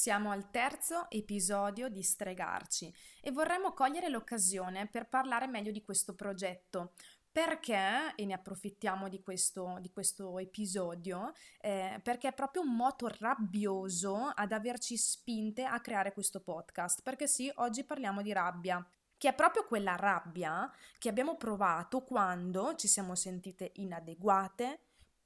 Siamo al terzo episodio di Stregarci e vorremmo cogliere l'occasione per parlare meglio di questo progetto. Perché, e ne approfittiamo di questo, di questo episodio, eh, perché è proprio un moto rabbioso ad averci spinte a creare questo podcast. Perché sì, oggi parliamo di rabbia, che è proprio quella rabbia che abbiamo provato quando ci siamo sentite inadeguate,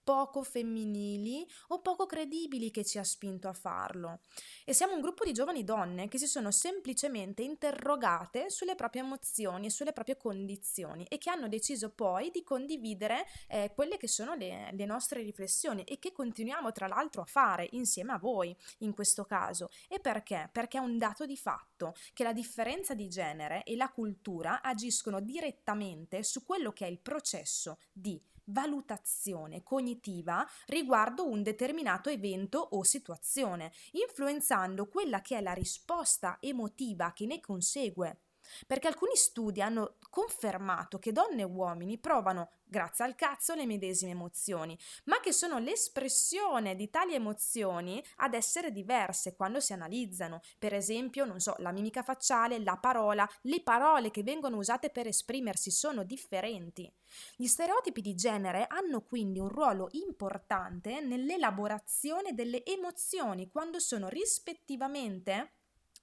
poco femminili o poco credibili che ci ha spinto a farlo. E siamo un gruppo di giovani donne che si sono semplicemente interrogate sulle proprie emozioni e sulle proprie condizioni e che hanno deciso poi di condividere eh, quelle che sono le, le nostre riflessioni e che continuiamo tra l'altro a fare insieme a voi in questo caso. E perché? Perché è un dato di fatto che la differenza di genere e la cultura agiscono direttamente su quello che è il processo di valutazione cognitiva riguardo un determinato evento o situazione, influenzando quella che è la risposta emotiva che ne consegue. Perché alcuni studi hanno confermato che donne e uomini provano, grazie al cazzo, le medesime emozioni, ma che sono l'espressione di tali emozioni ad essere diverse quando si analizzano. Per esempio, non so, la mimica facciale, la parola, le parole che vengono usate per esprimersi sono differenti. Gli stereotipi di genere hanno quindi un ruolo importante nell'elaborazione delle emozioni quando sono rispettivamente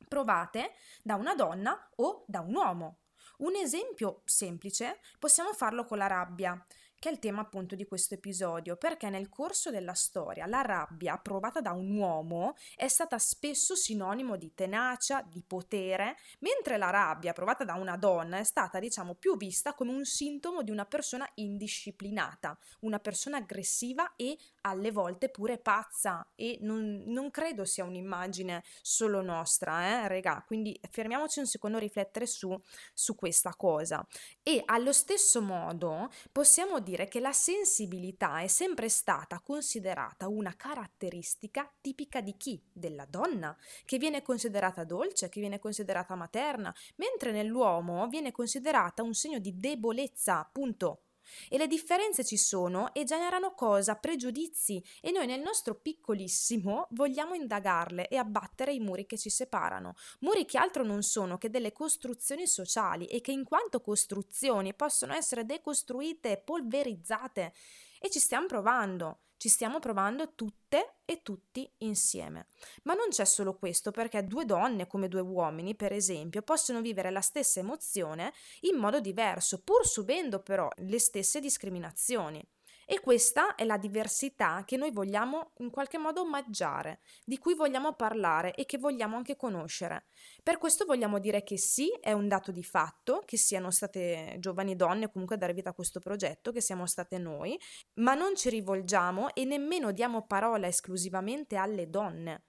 provate da una donna o da un uomo. Un esempio semplice possiamo farlo con la rabbia che è il tema appunto di questo episodio, perché nel corso della storia la rabbia provata da un uomo è stata spesso sinonimo di tenacia, di potere, mentre la rabbia provata da una donna è stata, diciamo, più vista come un sintomo di una persona indisciplinata, una persona aggressiva e alle volte pure pazza e non, non credo sia un'immagine solo nostra, eh, regà, quindi fermiamoci un secondo a riflettere su, su questa cosa. E allo stesso modo possiamo dire che la sensibilità è sempre stata considerata una caratteristica tipica di chi? Della donna, che viene considerata dolce, che viene considerata materna, mentre nell'uomo viene considerata un segno di debolezza, appunto. E le differenze ci sono e generano cosa? Pregiudizi e noi nel nostro piccolissimo vogliamo indagarle e abbattere i muri che ci separano. Muri che altro non sono che delle costruzioni sociali e che in quanto costruzioni possono essere decostruite polverizzate. E ci stiamo provando. Ci stiamo provando tutte e tutti insieme. Ma non c'è solo questo, perché due donne come due uomini, per esempio, possono vivere la stessa emozione in modo diverso, pur subendo però le stesse discriminazioni. E questa è la diversità che noi vogliamo in qualche modo omaggiare, di cui vogliamo parlare e che vogliamo anche conoscere. Per questo vogliamo dire che sì, è un dato di fatto che siano state giovani donne comunque a dare vita a questo progetto, che siamo state noi, ma non ci rivolgiamo e nemmeno diamo parola esclusivamente alle donne.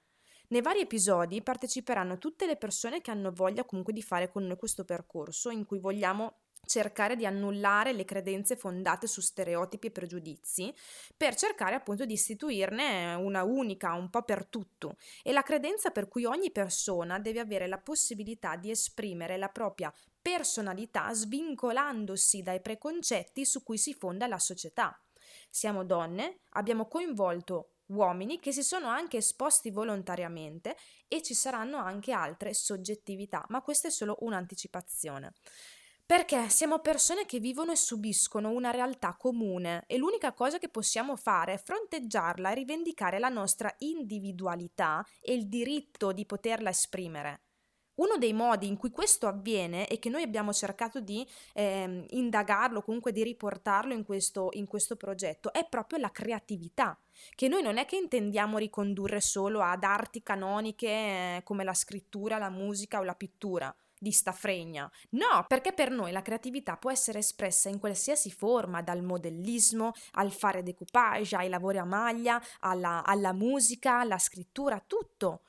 Nei vari episodi parteciperanno tutte le persone che hanno voglia comunque di fare con noi questo percorso in cui vogliamo cercare di annullare le credenze fondate su stereotipi e pregiudizi per cercare appunto di istituirne una unica un po' per tutto e la credenza per cui ogni persona deve avere la possibilità di esprimere la propria personalità svincolandosi dai preconcetti su cui si fonda la società. Siamo donne, abbiamo coinvolto uomini che si sono anche esposti volontariamente e ci saranno anche altre soggettività, ma questa è solo un'anticipazione. Perché siamo persone che vivono e subiscono una realtà comune e l'unica cosa che possiamo fare è fronteggiarla e rivendicare la nostra individualità e il diritto di poterla esprimere. Uno dei modi in cui questo avviene e che noi abbiamo cercato di eh, indagarlo, comunque di riportarlo in questo, in questo progetto, è proprio la creatività, che noi non è che intendiamo ricondurre solo ad arti canoniche eh, come la scrittura, la musica o la pittura di sta fregna. No, perché per noi la creatività può essere espressa in qualsiasi forma, dal modellismo al fare decoupage, ai lavori a maglia, alla, alla musica, alla scrittura, tutto.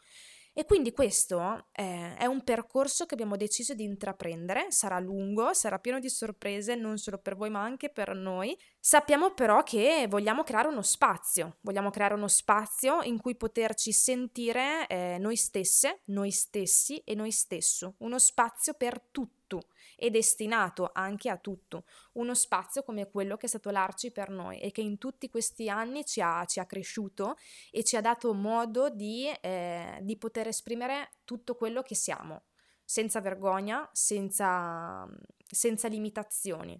E quindi questo eh, è un percorso che abbiamo deciso di intraprendere, sarà lungo, sarà pieno di sorprese non solo per voi ma anche per noi, Sappiamo però che vogliamo creare uno spazio, vogliamo creare uno spazio in cui poterci sentire eh, noi stesse, noi stessi e noi stesso, uno spazio per tutto e destinato anche a tutto, uno spazio come quello che è stato l'Arci per noi e che in tutti questi anni ci ha, ci ha cresciuto e ci ha dato modo di, eh, di poter esprimere tutto quello che siamo, senza vergogna, senza, senza limitazioni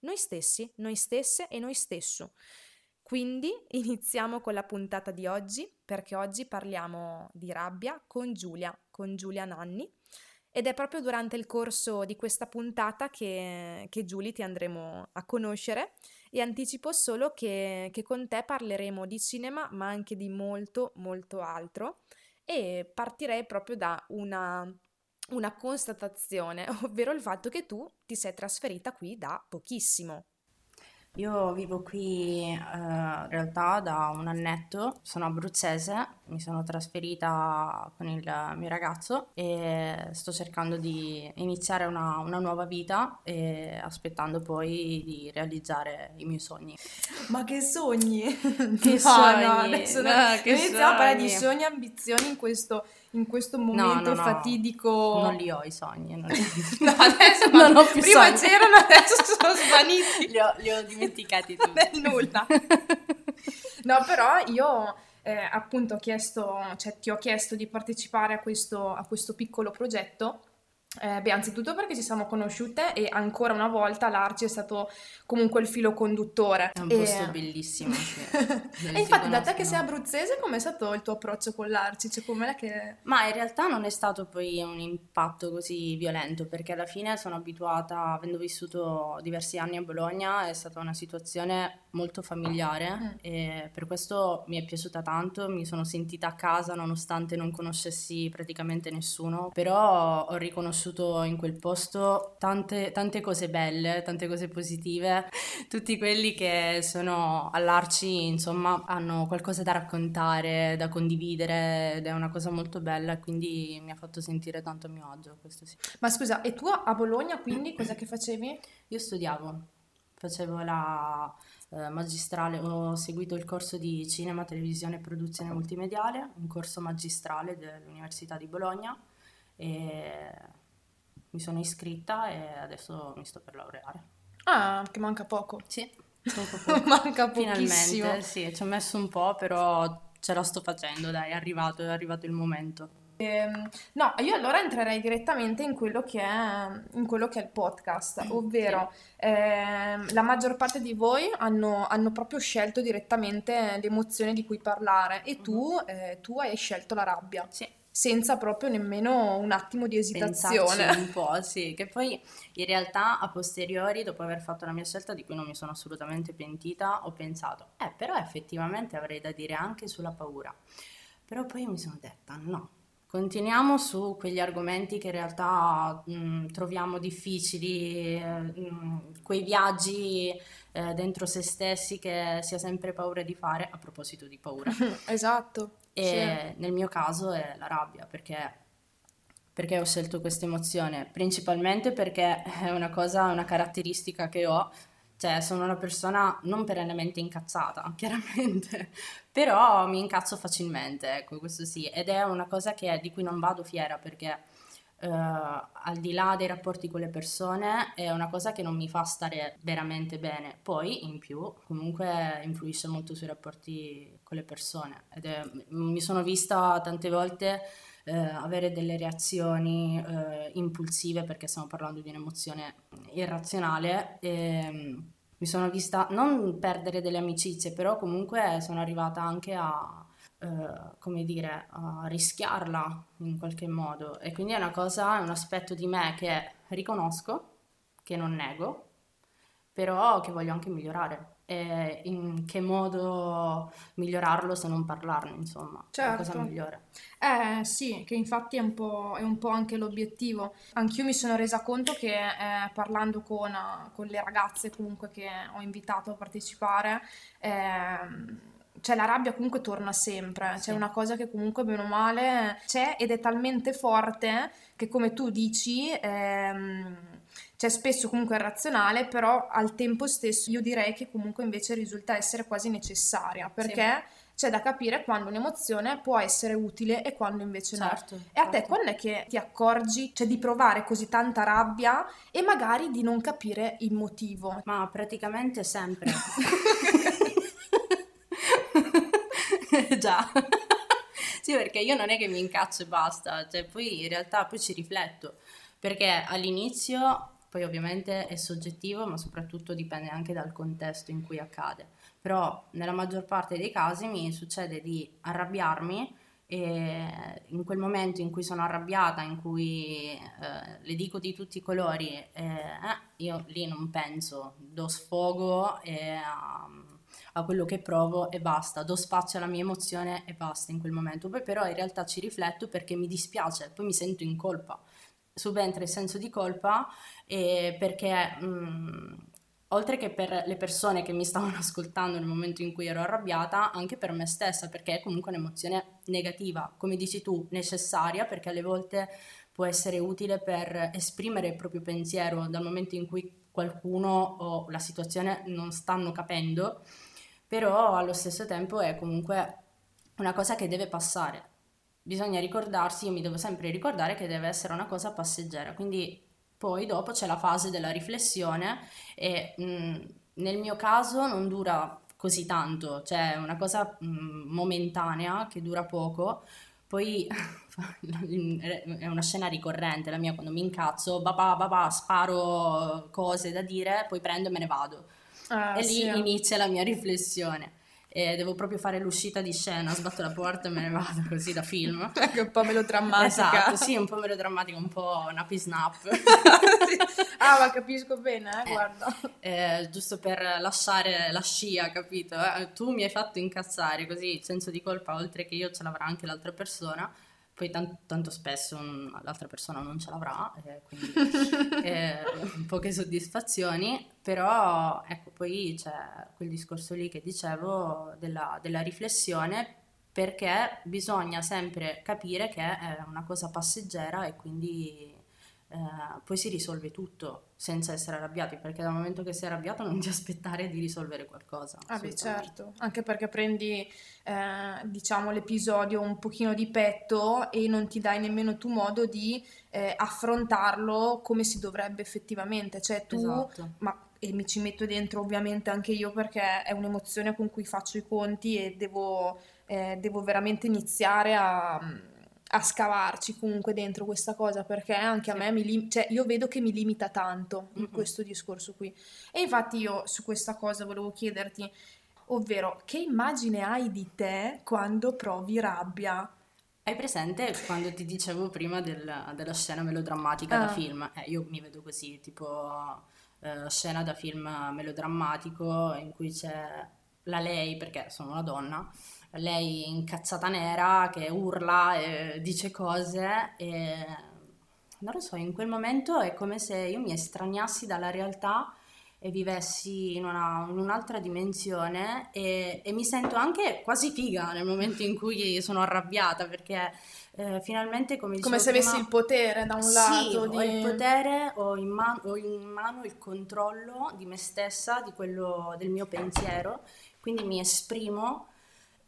noi stessi, noi stesse e noi stesso. Quindi iniziamo con la puntata di oggi, perché oggi parliamo di rabbia con Giulia, con Giulia Nanni. Ed è proprio durante il corso di questa puntata che, che Giulia ti andremo a conoscere e anticipo solo che, che con te parleremo di cinema ma anche di molto molto altro e partirei proprio da una una constatazione, ovvero il fatto che tu ti sei trasferita qui da pochissimo. Io vivo qui eh, in realtà da un annetto, sono abruzzese, mi sono trasferita con il mio ragazzo e sto cercando di iniziare una, una nuova vita e aspettando poi di realizzare i miei sogni. Ma che sogni? Che no, sogni? No, adesso no, che iniziamo a parlare di sogni e ambizioni in questo in questo momento no, no, no. fatidico. Non li ho i sogni. Non, li... no, adesso non ho più Prima sogni. c'erano, adesso sono svaniti. li, ho, li ho dimenticati tutti. Nel nulla. no, però io eh, appunto ho chiesto, cioè ti ho chiesto di partecipare a questo, a questo piccolo progetto eh, beh, anzitutto perché ci siamo conosciute e ancora una volta l'Arci è stato comunque il filo conduttore. È un e... posto bellissimo. E infatti da te che sei abruzzese com'è stato il tuo approccio con l'Arci? Cioè, com'è che... Ma in realtà non è stato poi un impatto così violento perché alla fine sono abituata, avendo vissuto diversi anni a Bologna, è stata una situazione molto familiare mm. e per questo mi è piaciuta tanto, mi sono sentita a casa nonostante non conoscessi praticamente nessuno, però ho riconosciuto conosciuto in quel posto tante, tante cose belle, tante cose positive, tutti quelli che sono all'Arci, insomma, hanno qualcosa da raccontare, da condividere ed è una cosa molto bella quindi mi ha fatto sentire tanto a mio agio, questo sì. Ma scusa, e tu a Bologna quindi cosa che facevi? Io studiavo, facevo la eh, magistrale, ho seguito il corso di cinema, televisione e produzione multimediale, un corso magistrale dell'Università di Bologna e mi sono iscritta e adesso mi sto per laureare. Ah, che manca poco. Sì, poco. manca pochissimo. Finalmente, sì, ci ho messo un po', però ce la sto facendo, dai, è arrivato, è arrivato il momento. Ehm, no, io allora entrerei direttamente in quello che è, quello che è il podcast, ovvero ehm, la maggior parte di voi hanno, hanno, proprio scelto direttamente l'emozione di cui parlare e tu, mm-hmm. eh, tu hai scelto la rabbia. Sì senza proprio nemmeno un attimo di esitazione. Pensarci un po', sì, che poi in realtà a posteriori, dopo aver fatto la mia scelta di cui non mi sono assolutamente pentita, ho pensato, eh, però effettivamente avrei da dire anche sulla paura. Però poi mi sono detta, no, Continuiamo su quegli argomenti che in realtà mh, troviamo difficili, eh, mh, quei viaggi eh, dentro se stessi che si ha sempre paura di fare, a proposito di paura. esatto. E sì. nel mio caso è la rabbia, perché, perché ho scelto questa emozione? Principalmente perché è una cosa, una caratteristica che ho cioè, sono una persona non perennemente incazzata, chiaramente, però mi incazzo facilmente, ecco, questo sì. Ed è una cosa che, di cui non vado fiera perché uh, al di là dei rapporti con le persone è una cosa che non mi fa stare veramente bene. Poi, in più, comunque influisce molto sui rapporti con le persone. È, mi sono vista tante volte... Eh, avere delle reazioni eh, impulsive perché stiamo parlando di un'emozione irrazionale e mi sono vista non perdere delle amicizie però comunque sono arrivata anche a eh, come dire a rischiarla in qualche modo e quindi è una cosa è un aspetto di me che riconosco che non nego però che voglio anche migliorare e in che modo migliorarlo se non parlarne, insomma, certo. cosa migliore. Eh sì, che infatti è un, po', è un po' anche l'obiettivo. Anch'io mi sono resa conto che eh, parlando con, con, le ragazze comunque che ho invitato a partecipare, eh, cioè la rabbia comunque torna sempre, c'è sì. una cosa che comunque bene o male c'è ed è talmente forte che come tu dici... Ehm, cioè spesso comunque è razionale, però al tempo stesso io direi che comunque invece risulta essere quasi necessaria, perché sì. c'è da capire quando un'emozione può essere utile e quando invece certo, no. E a te certo. quando è che ti accorgi cioè, di provare così tanta rabbia e magari di non capire il motivo? Ma praticamente sempre. Già. sì, perché io non è che mi incazzo e basta, cioè poi in realtà poi ci rifletto, perché all'inizio poi ovviamente è soggettivo, ma soprattutto dipende anche dal contesto in cui accade. Però nella maggior parte dei casi mi succede di arrabbiarmi e in quel momento in cui sono arrabbiata, in cui eh, le dico di tutti i colori, eh, eh, io lì non penso, do sfogo e, um, a quello che provo e basta, do spazio alla mia emozione e basta in quel momento. Poi però in realtà ci rifletto perché mi dispiace, poi mi sento in colpa subentra il senso di colpa eh, perché mh, mm, oltre che per le persone che mi stavano ascoltando nel momento in cui ero arrabbiata, anche per me stessa, perché è comunque un'emozione negativa, come dici tu, necessaria, perché alle volte può essere utile per esprimere il proprio pensiero dal momento in cui qualcuno o la situazione non stanno capendo, però allo stesso tempo è comunque una cosa che deve passare bisogna ricordarsi, io mi devo sempre ricordare che deve essere una cosa passeggera, quindi poi dopo c'è la fase della riflessione e mh, nel mio caso non dura così tanto, cioè è una cosa mh, momentanea che dura poco, poi è una scena ricorrente la mia quando mi incazzo, babà, babà, sparo cose da dire, poi prendo e me ne vado. Ah, e lì sì. inizia la mia riflessione e devo proprio fare l'uscita di scena, sbatto la porta e me ne vado così da film. Che è un po' melodrammatica. Esatto, sì, un po' melodrammatica, un po' nappy snap. sì. Ah, ma capisco bene, eh, eh, guarda. Eh, giusto per lasciare la scia, capito? Eh, tu mi hai fatto incazzare, così il senso di colpa, oltre che io, ce l'avrà anche l'altra persona poi tanto, tanto spesso un, l'altra persona non ce l'avrà, eh, quindi eh, poche soddisfazioni, però ecco poi c'è quel discorso lì che dicevo della, della riflessione perché bisogna sempre capire che è una cosa passeggera e quindi eh, poi si risolve tutto senza essere arrabbiati, perché dal momento che sei arrabbiato non ti aspettare di risolvere qualcosa. Ah beh certo, anche perché prendi eh, diciamo l'episodio un pochino di petto e non ti dai nemmeno tu modo di eh, affrontarlo come si dovrebbe effettivamente, cioè tu, esatto. ma e mi ci metto dentro ovviamente anche io perché è un'emozione con cui faccio i conti e devo, eh, devo veramente iniziare a a scavarci comunque dentro questa cosa perché anche a me mi lim- cioè io vedo che mi limita tanto in mm-hmm. questo discorso qui e infatti io su questa cosa volevo chiederti ovvero che immagine hai di te quando provi rabbia hai presente quando ti dicevo prima del, della scena melodrammatica ah. da film eh, io mi vedo così tipo eh, scena da film melodrammatico in cui c'è la lei perché sono una donna lei incazzata nera che urla e dice cose e non lo so, in quel momento è come se io mi estraniassi dalla realtà e vivessi in, una, in un'altra dimensione e, e, mi sento anche quasi figa nel momento in cui sono arrabbiata perché eh, finalmente come come se avessi il potere da un sì, lato di... ho il potere ho in, man- ho in mano il controllo di me stessa di quello del mio pensiero quindi mi esprimo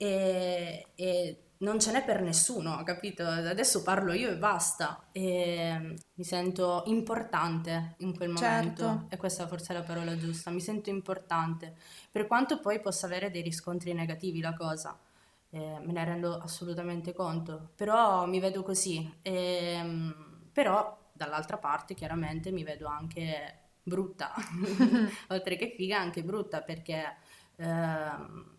e, e non ce n'è per nessuno, capito? Adesso parlo io e basta. E mi sento importante in quel momento. Certo. E questa forse è la parola giusta. Mi sento importante. Per quanto poi possa avere dei riscontri negativi la cosa. Eh, me ne rendo assolutamente conto. Però mi vedo così. E, però dall'altra parte chiaramente mi vedo anche brutta. Oltre che figa anche brutta perché... Eh,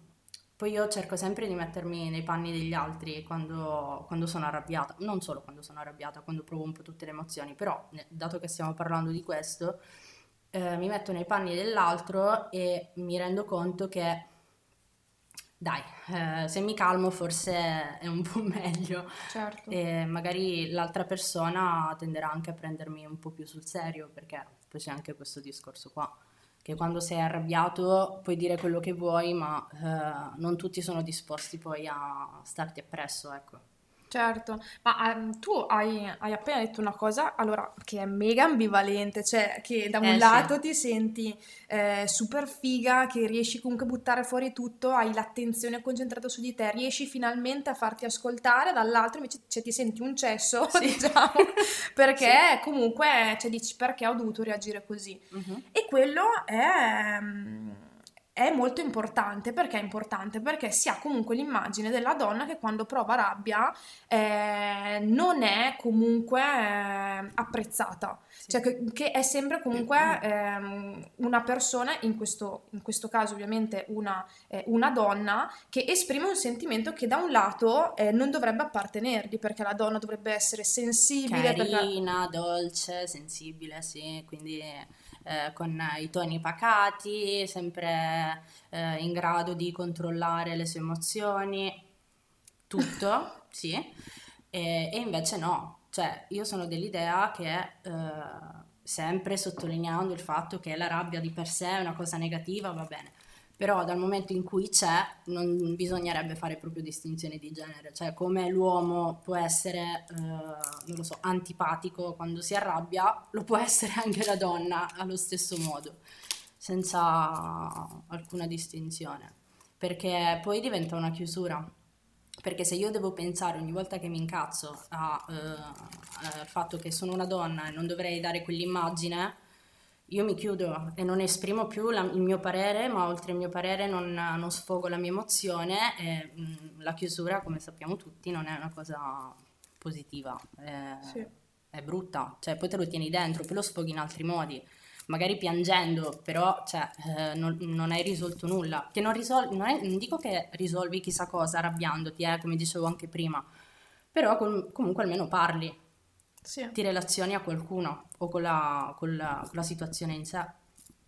poi io cerco sempre di mettermi nei panni degli altri quando, quando, sono arrabbiata, non solo quando sono arrabbiata, quando provo un po' tutte le emozioni, però dato che stiamo parlando di questo, eh, mi metto nei panni dell'altro e mi rendo conto che, dai, eh, se mi calmo forse è un po' meglio. Certo. E magari l'altra persona tenderà anche a prendermi un po' più sul serio, perché poi c'è anche questo discorso qua che quando sei arrabbiato puoi dire quello che vuoi, ma eh, non tutti sono disposti poi a starti appresso, ecco. Certo, ma um, tu hai, hai, appena detto una cosa, allora, che è mega ambivalente, cioè che da un eh, lato sì. ti senti eh, super figa, che riesci comunque a buttare fuori tutto, hai l'attenzione concentrata su di te, riesci finalmente a farti ascoltare, dall'altro invece cioè, ti senti un cesso, sì. diciamo, perché sì. comunque, cioè, dici perché ho dovuto reagire così. Uh-huh. E quello è... Um, è molto importante. Perché è importante? Perché si ha comunque l'immagine della donna che quando prova rabbia eh, non è comunque eh, apprezzata, sì. cioè che, che, è sempre comunque eh, una persona, in questo, in questo, caso ovviamente una, eh, una, donna, che esprime un sentimento che da un lato eh, non dovrebbe appartenergli, perché la donna dovrebbe essere sensibile. Carina, perché... dolce, sensibile, sì, quindi eh, con i toni pacati, sempre eh, in grado di controllare le sue emozioni, tutto, sì, e, e, invece no, cioè io sono dell'idea che eh, sempre sottolineando il fatto che la rabbia di per sé è una cosa negativa, va bene, però dal momento in cui c'è non bisognerebbe fare proprio distinzioni di genere, cioè come l'uomo può essere, eh, non lo so, antipatico quando si arrabbia, lo può essere anche la donna allo stesso modo, senza alcuna distinzione, perché poi diventa una chiusura. Perché se io devo pensare ogni volta che mi incazzo al eh, fatto che sono una donna e non dovrei dare quell'immagine, io mi chiudo e non esprimo più la, il mio parere, ma oltre il mio parere non, non sfogo la mia emozione e mh, mm, la chiusura, come sappiamo tutti, non è una cosa positiva, è, sì. è, brutta, cioè poi te lo tieni dentro, poi lo sfoghi in altri modi, magari piangendo, però cioè, eh, non, non, hai risolto nulla, che non, risol- non, è, non, dico che risolvi chissà cosa arrabbiandoti, eh, come dicevo anche prima, però com- comunque almeno parli, sì. ti relazioni a qualcuno o con la, con la, con la situazione in sé.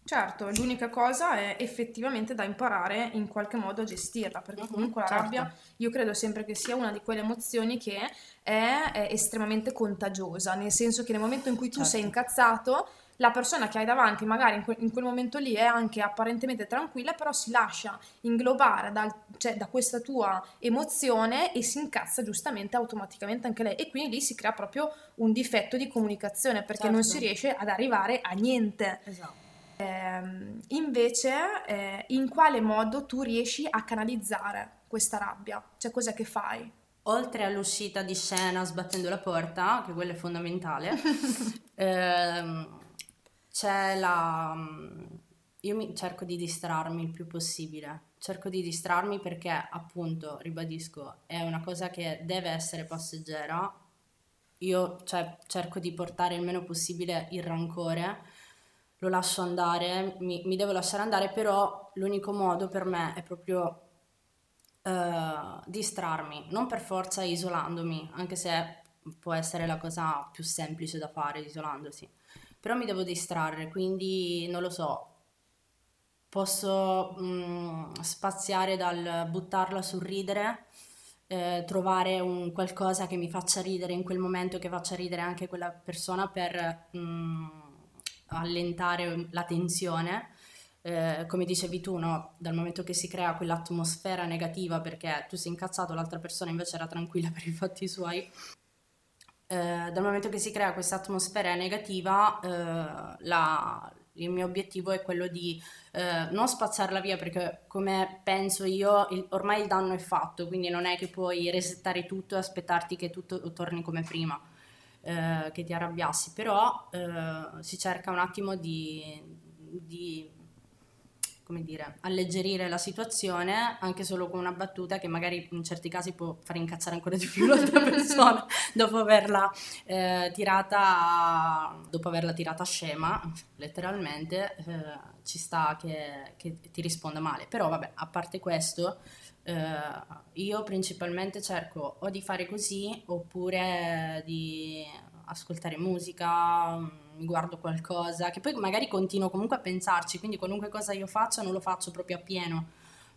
Certo, l'unica cosa è effettivamente da imparare in qualche modo a gestirla, perché mhm, comunque la certo. rabbia io credo sempre che sia una di quelle emozioni che è, è estremamente contagiosa, nel senso che nel momento in cui tu certo. sei incazzato la persona che hai davanti magari in, que- in, quel momento lì è anche apparentemente tranquilla, però si lascia inglobare dal, cioè, da questa tua emozione e si incazza giustamente automaticamente anche lei e quindi lì si crea proprio un difetto di comunicazione perché certo. non si riesce ad arrivare a niente. Esatto. Eh, invece, eh, in quale modo tu riesci a canalizzare questa rabbia? Cioè, cos'è che fai? Oltre all'uscita di scena sbattendo la porta, che quello è fondamentale, ehm, c'è la... Mm, io mi, cerco di distrarmi il più possibile, cerco di distrarmi perché appunto, ribadisco, è una cosa che deve essere passeggera. Io cioè, cerco di portare il meno possibile il rancore, lo lascio andare, mi, mi devo lasciare andare, però l'unico modo per me è proprio Uh, distrarmi, non per forza isolandomi, anche se può essere la cosa più semplice da fare isolandosi, però mi devo distrarre, quindi non lo so, posso mh, mm, spaziare dal buttarla sul ridere, eh, trovare un qualcosa che mi faccia ridere in quel momento, che faccia ridere anche quella persona per mh, mm, allentare la tensione. Eh, come dicevi tu, no? dal momento che si crea quell'atmosfera negativa perché tu sei incazzato, l'altra persona invece era tranquilla per i fatti suoi, eh, dal momento che si crea questa atmosfera negativa, eh, la, il mio obiettivo è quello di eh, non spazzarla via perché come penso io il, ormai il danno è fatto, quindi non è che puoi resettare tutto e aspettarti che tutto torni come prima, eh, che ti arrabbiassi, però eh, si cerca un attimo di, di come dire, alleggerire la situazione anche solo con una battuta che magari in certi casi può far incazzare ancora di più l'altra persona dopo averla eh, tirata dopo averla tirata scema letteralmente eh, ci sta che, che, ti risponda male. Però vabbè a parte questo eh, io principalmente cerco o di fare così oppure di ascoltare musica mi guardo qualcosa, che poi magari continuo comunque a pensarci, quindi qualunque cosa io faccia non lo faccio proprio a pieno,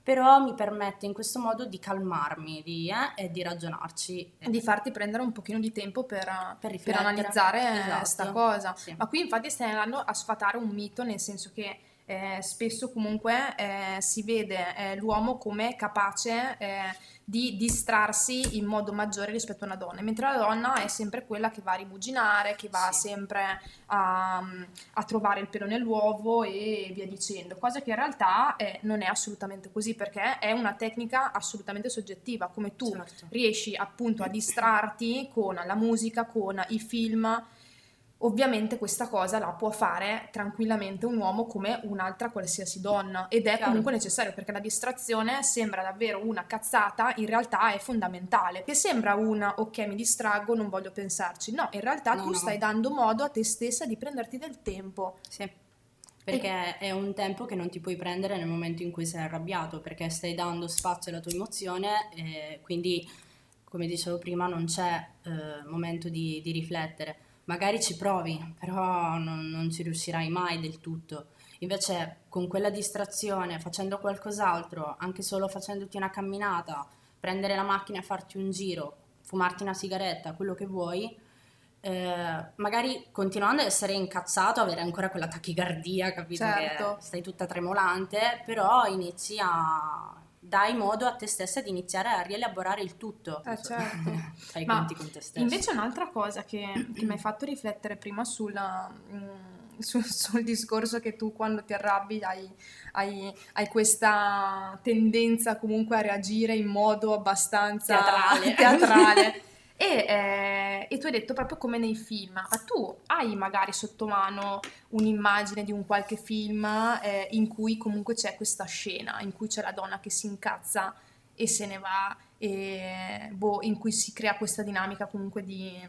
però mi permette in questo modo di calmarmi di, eh, e di ragionarci. Di farti prendere un pochino di tempo per, per, per analizzare esatto. questa cosa. Sì. Ma qui infatti stai andando a sfatare un mito, nel senso che eh, spesso comunque eh, si vede eh, l'uomo come capace eh, di distrarsi in modo maggiore rispetto a una donna, mentre la donna è sempre quella che va a rimuginare, che va sì. sempre a, a, trovare il pelo nell'uovo e via dicendo, cosa che in realtà eh, non è assolutamente così perché è una tecnica assolutamente soggettiva, come tu certo. riesci appunto a distrarti con la musica, con i film, Ovviamente questa cosa la può fare tranquillamente un uomo come un'altra qualsiasi donna ed è Chiaro. comunque necessario perché la distrazione sembra davvero una cazzata, in realtà è fondamentale. Che sembra una ok mi distraggo, non voglio pensarci. No, in realtà no, tu no. stai dando modo a te stessa di prenderti del tempo. Sì. Perché è un tempo che non ti puoi prendere nel momento in cui sei arrabbiato, perché stai dando spazio alla tua emozione e quindi, come dicevo prima, non c'è eh, momento di, di riflettere magari ci provi, però non, non ci riuscirai mai del tutto. Invece con quella distrazione, facendo qualcos'altro, anche solo facendoti una camminata, prendere la macchina e farti un giro, fumarti una sigaretta, quello che vuoi, eh, magari continuando ad essere incazzato, avere ancora quella tachicardia, capito? Certo. Che stai tutta tremolante, però inizi a dai modo a te stessa di iniziare a rielaborare il tutto. Eh, certo. Fai Ma conti con te stessa. Invece un'altra cosa che, che mi hai fatto riflettere prima sulla, mh, mm, sul, sul, discorso che tu quando ti arrabbi hai, hai, hai, questa tendenza comunque a reagire in modo abbastanza teatrale. teatrale. E, eh, e, tu hai detto proprio come nei film, ma tu hai magari sotto mano un'immagine di un qualche film eh, in cui comunque c'è questa scena, in cui c'è la donna che si incazza e se ne va, e, boh, in cui si crea questa dinamica comunque di,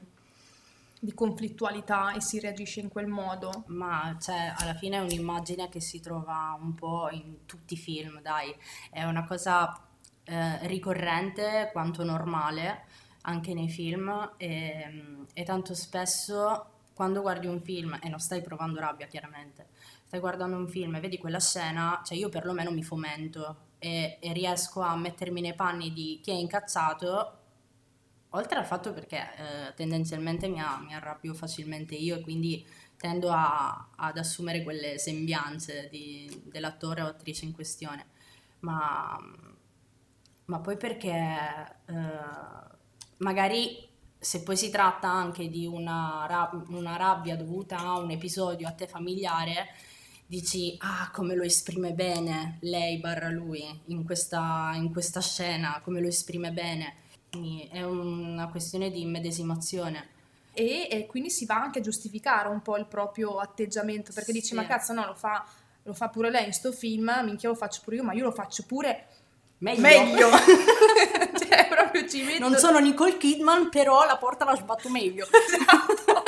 di conflittualità e si reagisce in quel modo. Ma cioè, alla fine è un'immagine che si trova un po' in tutti i film, dai, è una cosa eh, ricorrente quanto normale anche nei film e, e tanto spesso quando guardi un film e non stai provando rabbia chiaramente, stai guardando un film e vedi quella scena, cioè io perlomeno mi fomento e, e riesco a mettermi nei panni di chi è incazzato, oltre al fatto perché eh, tendenzialmente mi, mi, arrabbio facilmente io e quindi tendo a, ad assumere quelle sembianze di, dell'attore o attrice in questione, ma, ma poi perché... Eh, magari se poi si tratta anche di una, rab- una rabbia dovuta a un episodio a te familiare, dici ah come lo esprime bene lei barra lui in questa, in questa scena, come lo esprime bene. Quindi è una questione di immedesimazione. E, e, quindi si va anche a giustificare un po' il proprio atteggiamento, perché dici ma cazzo no, lo fa, lo fa pure lei in sto film, minchia lo faccio pure io, ma io lo faccio pure meglio. meglio. metto... Non sono Nicole Kidman, però la porta la sbatto meglio. esatto.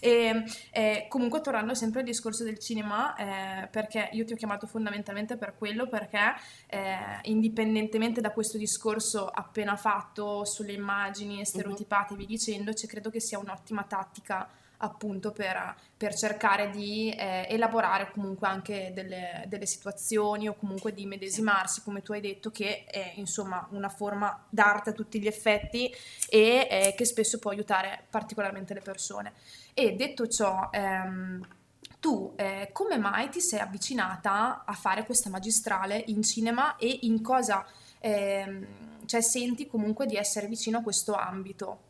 E, e, comunque tornando sempre al discorso del cinema, eh, perché io ti ho chiamato fondamentalmente per quello, perché eh, indipendentemente da questo discorso appena fatto sulle immagini stereotipate e uh-huh. via dicendo, cioè, credo che sia un'ottima tattica appunto per, per cercare di eh, elaborare comunque anche delle, delle, situazioni o comunque di medesimarsi, come tu hai detto, che è insomma una forma d'arte a tutti gli effetti e eh, che spesso può aiutare particolarmente le persone. E detto ciò, ehm, tu eh, come mai ti sei avvicinata a fare questa magistrale in cinema e in cosa ehm, cioè, senti comunque di essere vicino a questo ambito?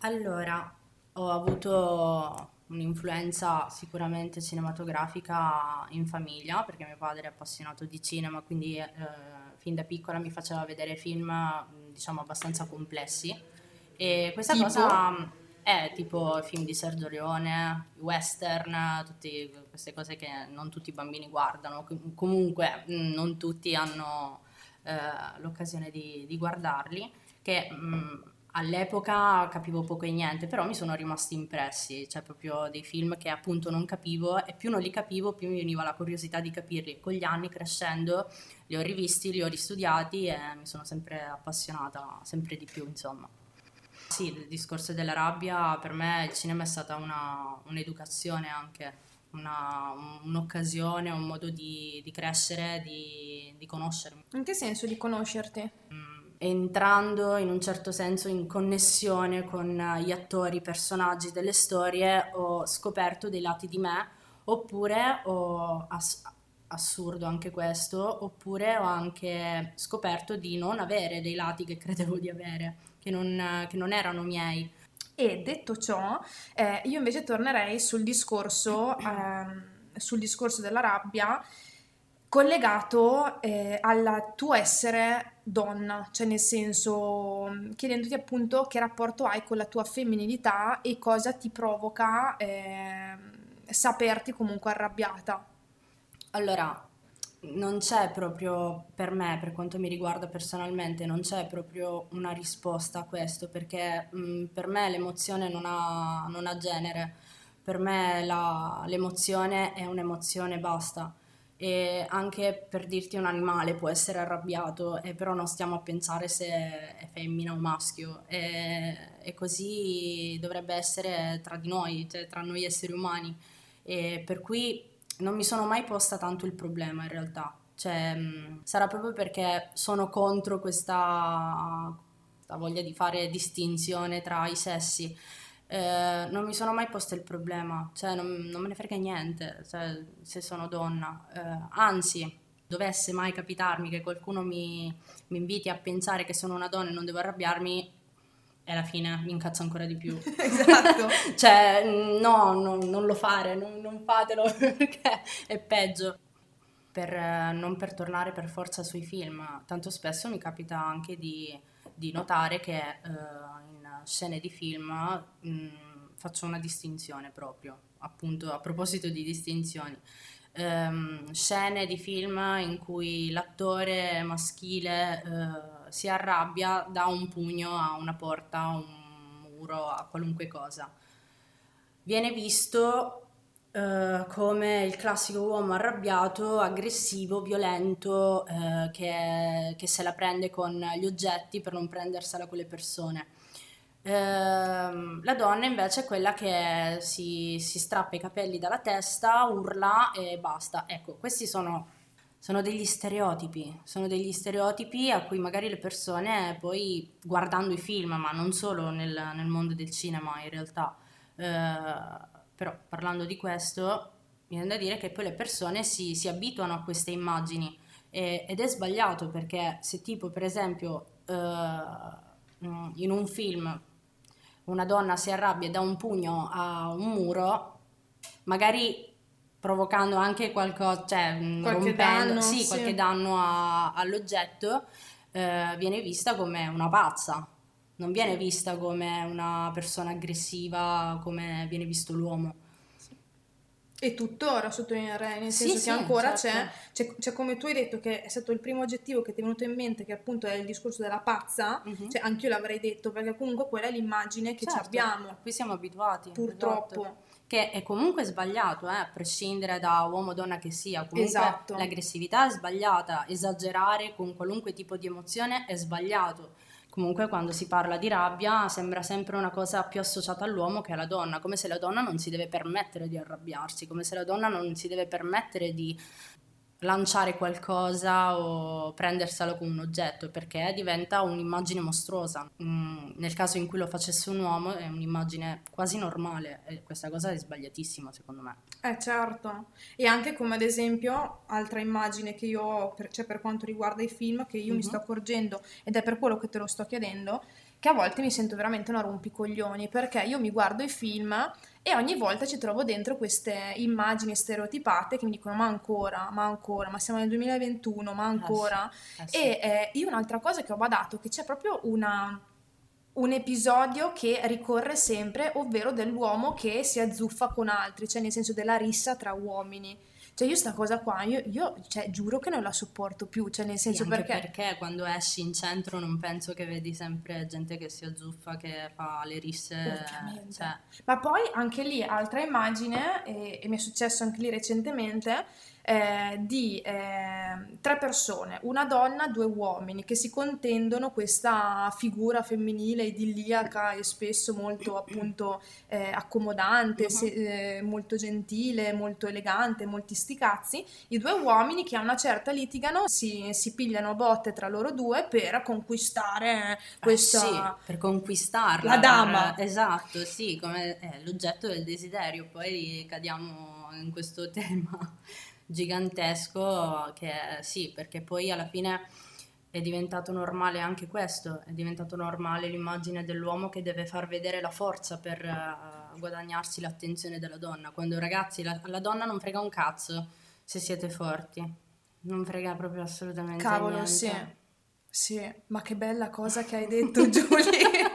Allora, ho avuto un'influenza sicuramente cinematografica in famiglia, perché mio padre è appassionato di cinema, quindi eh, fin da piccola mi faceva vedere film, diciamo, abbastanza complessi. E questa tipo? cosa è tipo film di Sergio Leone, western, tutte queste cose che non tutti i bambini guardano, comunque non tutti hanno eh, l'occasione di, di, guardarli, che mh, all'epoca capivo poco e niente, però mi sono rimasti impressi, cioè proprio dei film che appunto non capivo e più non li capivo più mi veniva la curiosità di capirli. Con gli anni crescendo li ho rivisti, li ho ristudiati e mi sono sempre appassionata, sempre di più insomma. Sì, il discorso della rabbia per me il cinema è stata una, un'educazione anche, una, un'occasione, un modo di, di crescere, di, di conoscermi. In che senso di conoscerti? Mm entrando in un certo senso in connessione con gli attori, i personaggi delle storie, ho scoperto dei lati di me, oppure ho, assurdo anche questo, oppure ho anche scoperto di non avere dei lati che credevo di avere, che non, che non erano miei. E detto ciò, eh, io invece tornerei sul discorso, ehm, sul discorso della rabbia collegato eh, al tuo essere donna, cioè nel senso chiedendoti appunto che rapporto hai con la tua femminilità e cosa ti provoca eh, saperti comunque arrabbiata. Allora, non c'è proprio per me, per quanto mi riguarda personalmente, non c'è proprio una risposta a questo, perché mh, mm, per me l'emozione non ha, non ha genere, per me la, l'emozione è un'emozione, basta. E anche per dirti un animale può essere arrabbiato, e però non stiamo a pensare se è femmina o maschio, e, e così dovrebbe essere tra di noi, cioè tra noi esseri umani. E per cui non mi sono mai posta tanto il problema in realtà. Cioè, mh, sarà proprio perché sono contro questa, questa voglia di fare distinzione tra i sessi. Eh, non mi sono mai posta il problema, cioè non, non me ne frega niente cioè, se sono donna. Eh, anzi, dovesse mai capitarmi che qualcuno mi, mi inviti a pensare che sono una donna e non devo arrabbiarmi, e alla fine mi incazzo ancora di più. esatto. cioè, no, no, non lo fare, non, non fatelo perché è peggio. Per, non per tornare per forza sui film, tanto spesso mi capita anche di, di notare che in scene di film mh, mm, faccio una distinzione proprio, appunto a proposito di distinzioni. Um, scene di film in cui l'attore maschile uh, si arrabbia, dà un pugno a una porta, a un muro, a qualunque cosa. Viene visto uh, come il classico uomo arrabbiato, aggressivo, violento, uh, che, che, se la prende con gli oggetti per non prendersela con le persone. Uh, la donna invece è quella che si, si strappa i capelli dalla testa, urla e basta. Ecco, questi sono sono degli stereotipi, sono degli stereotipi a cui magari le persone poi guardando i film, ma non solo nel, nel mondo del cinema in realtà, eh, però parlando di questo, viene da dire che poi le persone si, si abituano a queste immagini e, ed è sbagliato perché se tipo per esempio eh, in un film una donna si arrabbia e dà un pugno a un muro, magari provocando anche qualcosa, cioè qualche rompendo, danno, sì, sì. qualche danno a, all'oggetto, eh, viene vista come una pazza, non viene vista come una persona aggressiva, come viene visto l'uomo. E tuttora sottolineerei, nel senso sì, che sì, ancora certo. c'è, c'è, c'è, come tu hai detto che è stato il primo oggettivo che ti è venuto in mente, che appunto è il discorso della pazza, uh-huh. cioè anch'io l'avrei detto, perché comunque quella è l'immagine che certo, abbiamo. A cui siamo abituati. Purtroppo. Esatto che è comunque sbagliato, eh, a prescindere da uomo o donna che sia, comunque esatto. l'aggressività è sbagliata, esagerare con qualunque tipo di emozione è sbagliato. Comunque quando si parla di rabbia sembra sempre una cosa più associata all'uomo che alla donna, come se la donna non si deve permettere di arrabbiarsi, come se la donna non si deve permettere di lanciare qualcosa o prenderselo come un oggetto perché diventa un'immagine mostruosa. Mm, nel caso in cui lo facesse un uomo è un'immagine quasi normale e questa cosa è sbagliatissima secondo me. Eh certo, e anche come ad esempio altra immagine che io ho, per, cioè per quanto riguarda i film, che io mm-hmm. mi mhm. sto accorgendo ed è per quello che te lo sto chiedendo, che a volte mi sento veramente una rompicoglioni perché io mi guardo i film e ogni volta ci trovo dentro queste immagini stereotipate che mi dicono ma ancora, ma ancora, ma siamo nel 2021, ma ancora. Eh sì, eh sì. E eh, io un'altra cosa che ho badato che c'è proprio una, un episodio che ricorre sempre, ovvero dell'uomo che si azzuffa con altri, cioè nel senso della rissa tra uomini. Cioè io sta cosa qua, io, io cioè, giuro che non la sopporto più, cioè nel senso sì, perché... perché quando esci in centro non penso che vedi sempre gente che si azzuffa, che fa le risse... Cioè... Ma poi anche lì, altra immagine, e, e mi è successo anche lì recentemente, eh, di eh, tre persone, una donna, due uomini, che si contendono questa figura femminile idilliaca e spesso molto appunto eh, accomodante, uh-huh. se, eh, molto gentile, molto elegante, molti sticazzi. I due uomini che a una certa litigano si, si pigliano botte tra loro due per conquistare questa... Ah, sì, per conquistarla. La dama. esatto, sì, come l'oggetto del desiderio. Poi cadiamo in questo tema gigantesco che sì, perché poi alla fine è diventato normale anche questo, è diventato normale l'immagine dell'uomo che deve far vedere la forza per uh, guadagnarsi l'attenzione della donna, quando ragazzi la, la, donna non frega un cazzo se siete forti, non frega proprio assolutamente Cavolo, niente. sì, sì, ma che bella cosa che hai detto Giulia.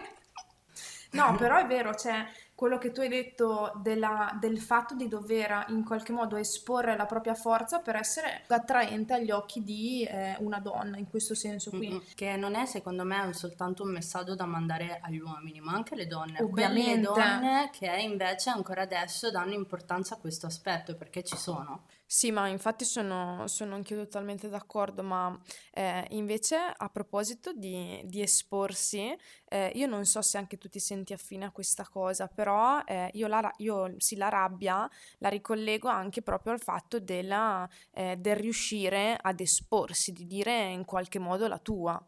no, però è vero, cioè quello che tu hai detto della, del fatto di dover in qualche modo esporre la propria forza per essere attraente agli occhi di eh, una donna, in questo senso qui. Mm-hmm. Che non è secondo me soltanto un messaggio da mandare agli uomini, ma anche alle donne. Ovviamente. Quelle donne che invece ancora adesso danno importanza a questo aspetto, perché ci sono. Sì, ma infatti sono, sono anch'io totalmente d'accordo, ma eh, invece a proposito di, di esporsi, eh, io non so se anche tu ti senti affine a questa cosa, però eh, io, la, io sì, la rabbia la ricollego anche proprio al fatto della, eh, del riuscire ad esporsi, di dire in qualche modo la tua.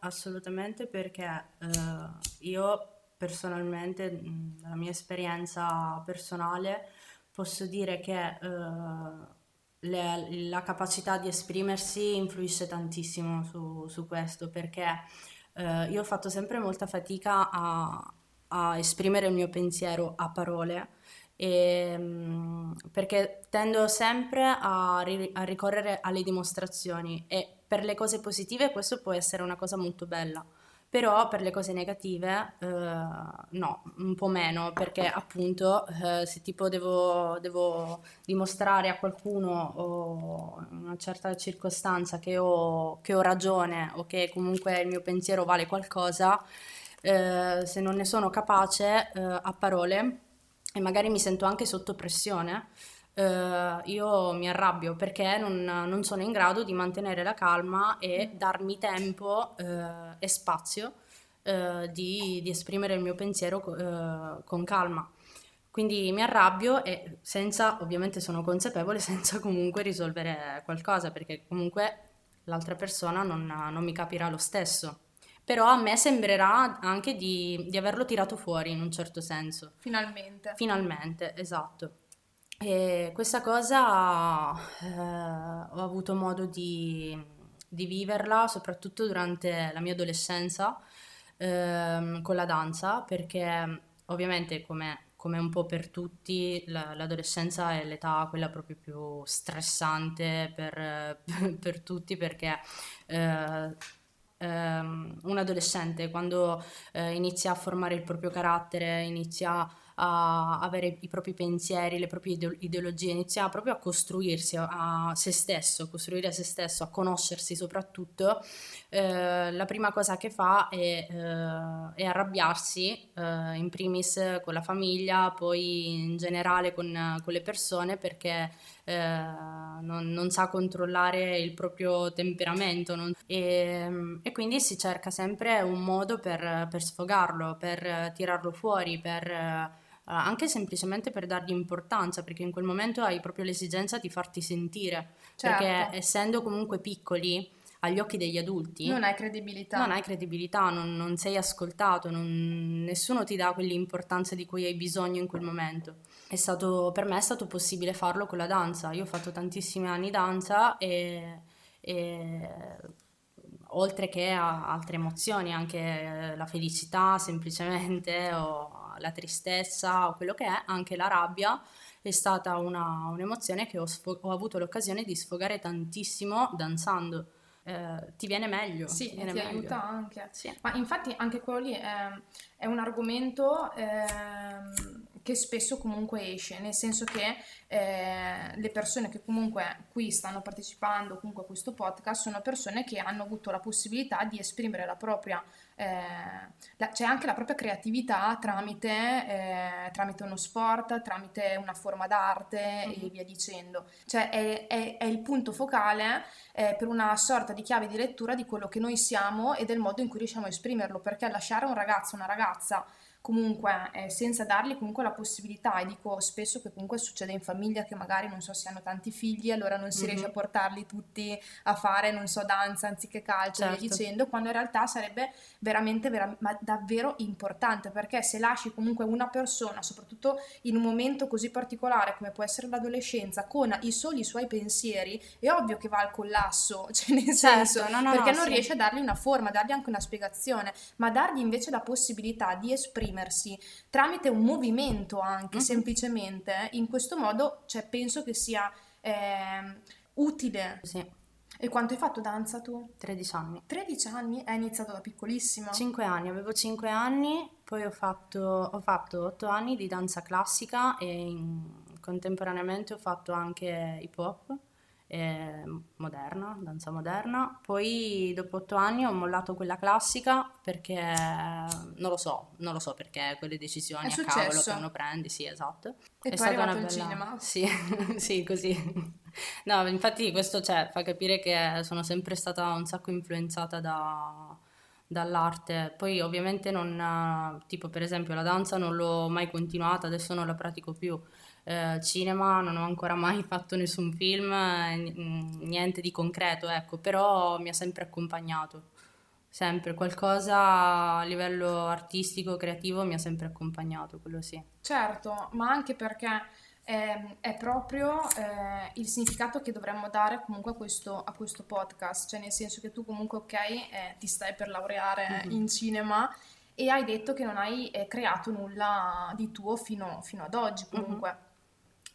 Assolutamente perché eh, io personalmente, nella mia esperienza personale, posso dire che uh, le, la capacità di esprimersi influisce tantissimo su, su questo perché uh, io ho fatto sempre molta fatica a, a, esprimere il mio pensiero a parole e, um, perché tendo sempre a, ri, a ricorrere alle dimostrazioni e per le cose positive questo può essere una cosa molto bella però per le cose negative eh, no, un po' meno, perché appunto eh, se tipo devo, devo, dimostrare a qualcuno o in una certa circostanza che ho, che ho, ragione o che comunque il mio pensiero vale qualcosa, eh, se non ne sono capace eh, a parole e magari mi sento anche sotto pressione, Uh, io mi arrabbio perché non, non, sono in grado di mantenere la calma e mm. darmi tempo uh, e spazio uh, di, di, esprimere il mio pensiero con calma. Quindi mi arrabbio e senza, ovviamente sono consapevole, senza comunque risolvere qualcosa, perché comunque l'altra persona non, non mi capirà lo stesso. Però a me sembrerà anche di, di averlo tirato fuori in un certo senso. Finalmente. Finalmente, esatto. Questa cosa eh, ho avuto modo di, di, viverla soprattutto durante la mia adolescenza eh, con la danza, perché ovviamente come, come un po' per tutti la, l'adolescenza è l'età quella proprio più stressante per, per tutti perché eh, ehm, un adolescente quando eh, inizia a formare il proprio carattere, inizia a avere i propri pensieri, le proprie ideologie, inizia proprio a costruirsi a se stesso, a costruire se stesso, a conoscersi soprattutto, eh, la prima cosa che fa è, eh, è arrabbiarsi, eh, in primis con la famiglia, poi in generale con, con le persone perché eh, non, non, sa controllare il proprio temperamento non, e, e, quindi si cerca sempre un modo per, per sfogarlo, per tirarlo fuori, per anche semplicemente per dargli importanza, perché in quel momento hai proprio l'esigenza di farti sentire, certo. perché essendo comunque piccoli agli occhi degli adulti non hai credibilità, non, hai credibilità, non, non sei ascoltato, non, nessuno ti dà quell'importanza di cui hai bisogno in quel momento. È stato, per me è stato possibile farlo con la danza, io ho fatto tantissimi anni danza e, e oltre che a altre emozioni, anche la felicità semplicemente o la tristezza o quello che è, anche la rabbia è stata una, un'emozione che ho, sfo- ho, avuto l'occasione di sfogare tantissimo danzando. Eh, ti viene meglio. Sì, ti, viene ti meglio. aiuta anche. Sì. Ma infatti anche quello lì è, è un argomento... Eh, che spesso comunque esce, nel senso che eh, le persone che comunque qui stanno partecipando comunque a questo podcast sono persone che hanno avuto la possibilità di esprimere la propria, eh, la, cioè anche la propria creatività tramite, eh, tramite uno sport, tramite una forma d'arte mm-hmm. e via dicendo. Cioè è, è, è il punto focale eh, per una sorta di chiave di lettura di quello che noi siamo e del modo in cui riusciamo a esprimerlo, perché lasciare un ragazzo, una ragazza comunque eh, senza dargli comunque la possibilità, e dico spesso che comunque succede in famiglia che magari non so se hanno tanti figli, allora non si mm-hmm. riesce a portarli tutti a fare, non so, danza anziché calcio, certo. via dicendo, quando in realtà sarebbe veramente, vera- ma davvero importante, perché se lasci comunque una persona, soprattutto in un momento così particolare come può essere l'adolescenza, con i soli suoi pensieri, è ovvio che va al collasso, cioè nel certo, senso, no, no, perché no, non sì. riesce a dargli una forma, dargli anche una spiegazione, ma dargli invece la possibilità di esprimere esprimersi tramite un movimento anche mm-hmm. semplicemente, in questo modo cioè, penso che sia eh, utile. Sì. E quanto hai fatto danza tu? 13 anni. 13 anni? Hai iniziato da piccolissima? 5 anni, avevo 5 anni, poi ho fatto, ho fatto 8 anni di danza classica e in, contemporaneamente ho fatto anche hip hop eh, moderna, danza moderna. Poi dopo otto anni ho mollato quella classica perché non lo so, non lo so perché quelle decisioni a cavolo che uno prendi, sì, esatto. E è stata una bella... cinema? Sì, sì, così. No, infatti questo cioè, fa capire che sono sempre stata un sacco influenzata da, dall'arte. Poi ovviamente non, tipo per esempio la danza non l'ho mai continuata, adesso non la pratico più eh, cinema, non ho ancora mai fatto nessun film, niente di concreto, ecco, però mi ha sempre accompagnato. Sempre qualcosa a livello artistico, creativo mi ha sempre accompagnato, quello sì. Certo, ma anche perché è, è proprio eh, il significato che dovremmo dare comunque a questo, a questo, podcast, cioè nel senso che tu comunque ok eh, ti stai per laureare mm-hmm. in cinema e hai detto che non hai eh, creato nulla di tuo fino, fino ad oggi comunque. Mm-hmm.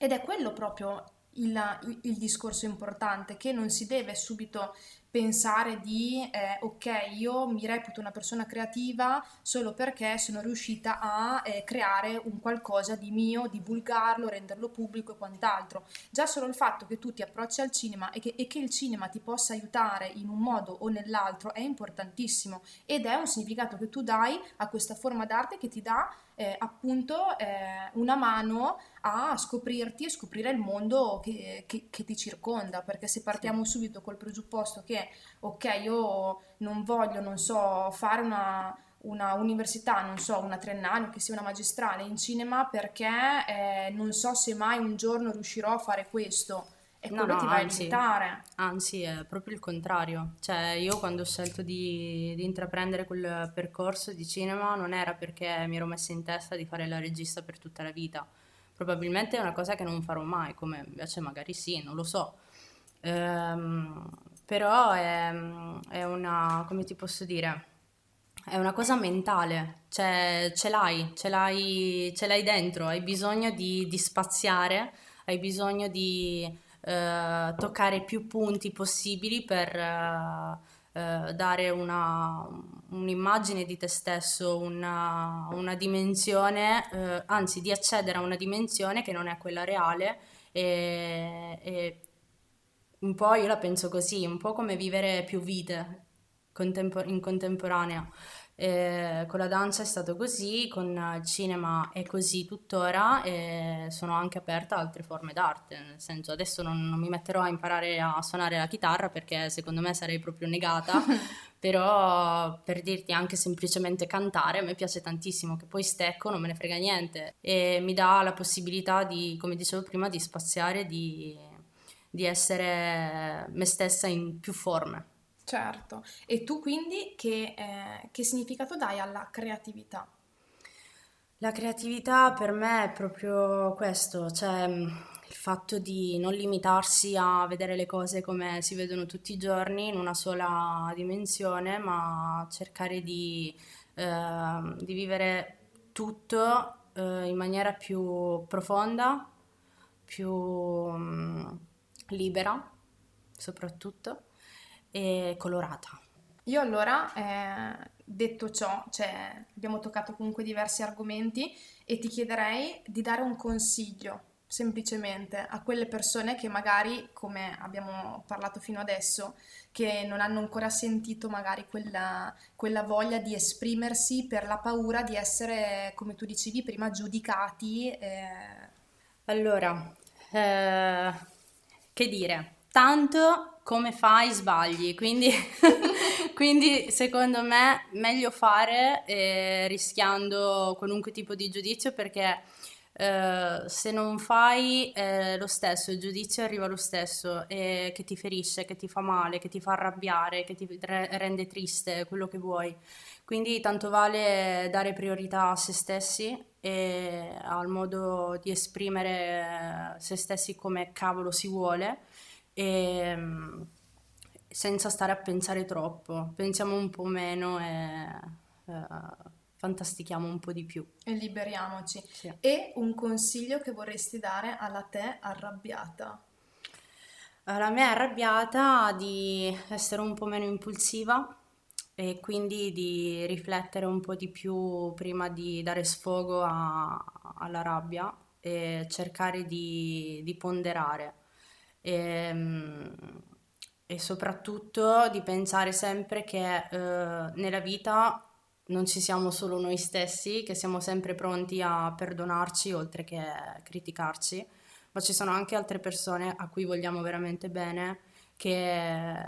Ed è quello proprio il, il, discorso importante, che non si deve subito pensare di eh, ok, io mi reputo una persona creativa solo perché sono riuscita a eh, creare un qualcosa di mio, divulgarlo, renderlo pubblico e quant'altro. Già solo il fatto che tu ti approcci al cinema e che, e che il cinema ti possa aiutare in un modo o nell'altro è importantissimo ed è un significato che tu dai a questa forma d'arte che ti dà eh, appunto eh, una mano a scoprirti e scoprire il mondo che, che, che, ti circonda, perché se partiamo subito col presupposto che ok, io non voglio, non so, fare una, una università, non so, una triennale o che sia una magistrale in cinema perché eh, non so se mai un giorno riuscirò a fare questo e quello no, no, ti va anzi, a limitare. Anzi, è proprio il contrario. Cioè, io quando ho scelto di, di, intraprendere quel percorso di cinema non era perché mi ero messa in testa di fare la regista per tutta la vita. Probabilmente è una cosa che non farò mai, come invece magari sì, non lo so. Ehm, però è, è una, come ti posso dire, è una cosa mentale, cioè ce l'hai, ce l'hai, ce l'hai dentro, hai bisogno di, di spaziare, hai bisogno di eh, toccare più punti possibili per eh, eh, dare una, un'immagine di te stesso, una, una dimensione, eh, anzi di accedere a una dimensione che non è quella reale e, e un po' io la penso così, un po' come vivere più vite in contemporanea. Eh, con la danza è stato così, con il cinema è così tuttora e sono anche aperta a altre forme d'arte, nel senso adesso non, non mi metterò a imparare a suonare la chitarra perché secondo me sarei proprio negata, però per dirti anche semplicemente cantare a me piace tantissimo, che poi stecco non me ne frega niente e mi dà la possibilità di, come dicevo prima, di spaziare, di, di essere me stessa in più forme. Certo, e tu quindi che, eh, che significato dai alla creatività? La creatività per me è proprio questo, cioè mm, il fatto di non limitarsi a vedere le cose come si vedono tutti i giorni in una sola dimensione, ma cercare di, eh, di vivere tutto eh, in maniera più profonda, più mm, libera soprattutto e colorata. Io allora, eh, detto ciò, cioè, abbiamo toccato comunque diversi argomenti e ti chiederei di dare un consiglio semplicemente a quelle persone che magari, come abbiamo parlato fino adesso, che non hanno ancora sentito magari quella, quella voglia di esprimersi per la paura di essere, come tu dicevi prima, giudicati. Eh... Allora, eh, che dire? Tanto come fai sbagli, quindi Quindi secondo me meglio fare eh, rischiando qualunque tipo di giudizio perché eh, se non fai eh, lo stesso, il giudizio arriva lo stesso, che ti ferisce, che ti fa male, che ti fa arrabbiare, che ti re- rende triste, quello che vuoi. Quindi tanto vale dare priorità a se stessi e al modo di esprimere se stessi come cavolo si vuole e mm, senza stare a pensare troppo, pensiamo un po' meno e... Uh, fantastichiamo un po' di più. E liberiamoci. Sì. E un consiglio che vorresti dare alla te arrabbiata? Alla me arrabbiata di essere un po' meno impulsiva e quindi di riflettere un po' di più prima di dare sfogo a, alla rabbia e cercare di, di ponderare. E, e, soprattutto di pensare sempre che eh, nella vita non ci siamo solo noi stessi, che siamo sempre pronti a perdonarci oltre che criticarci, ma ci sono anche altre persone a cui vogliamo veramente bene, che,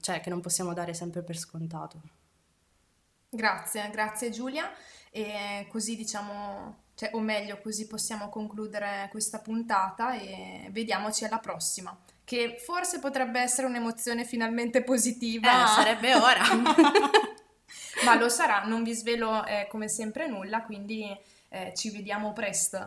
cioè, che non possiamo dare sempre per scontato. Grazie, grazie Giulia. E così diciamo, cioè, o meglio, così possiamo concludere questa puntata e vediamoci alla prossima. Che forse potrebbe essere un'emozione finalmente positiva. Eh, sarebbe ora. ma lo sarà, non vi svelo eh, come sempre nulla, quindi eh, ci vediamo presto.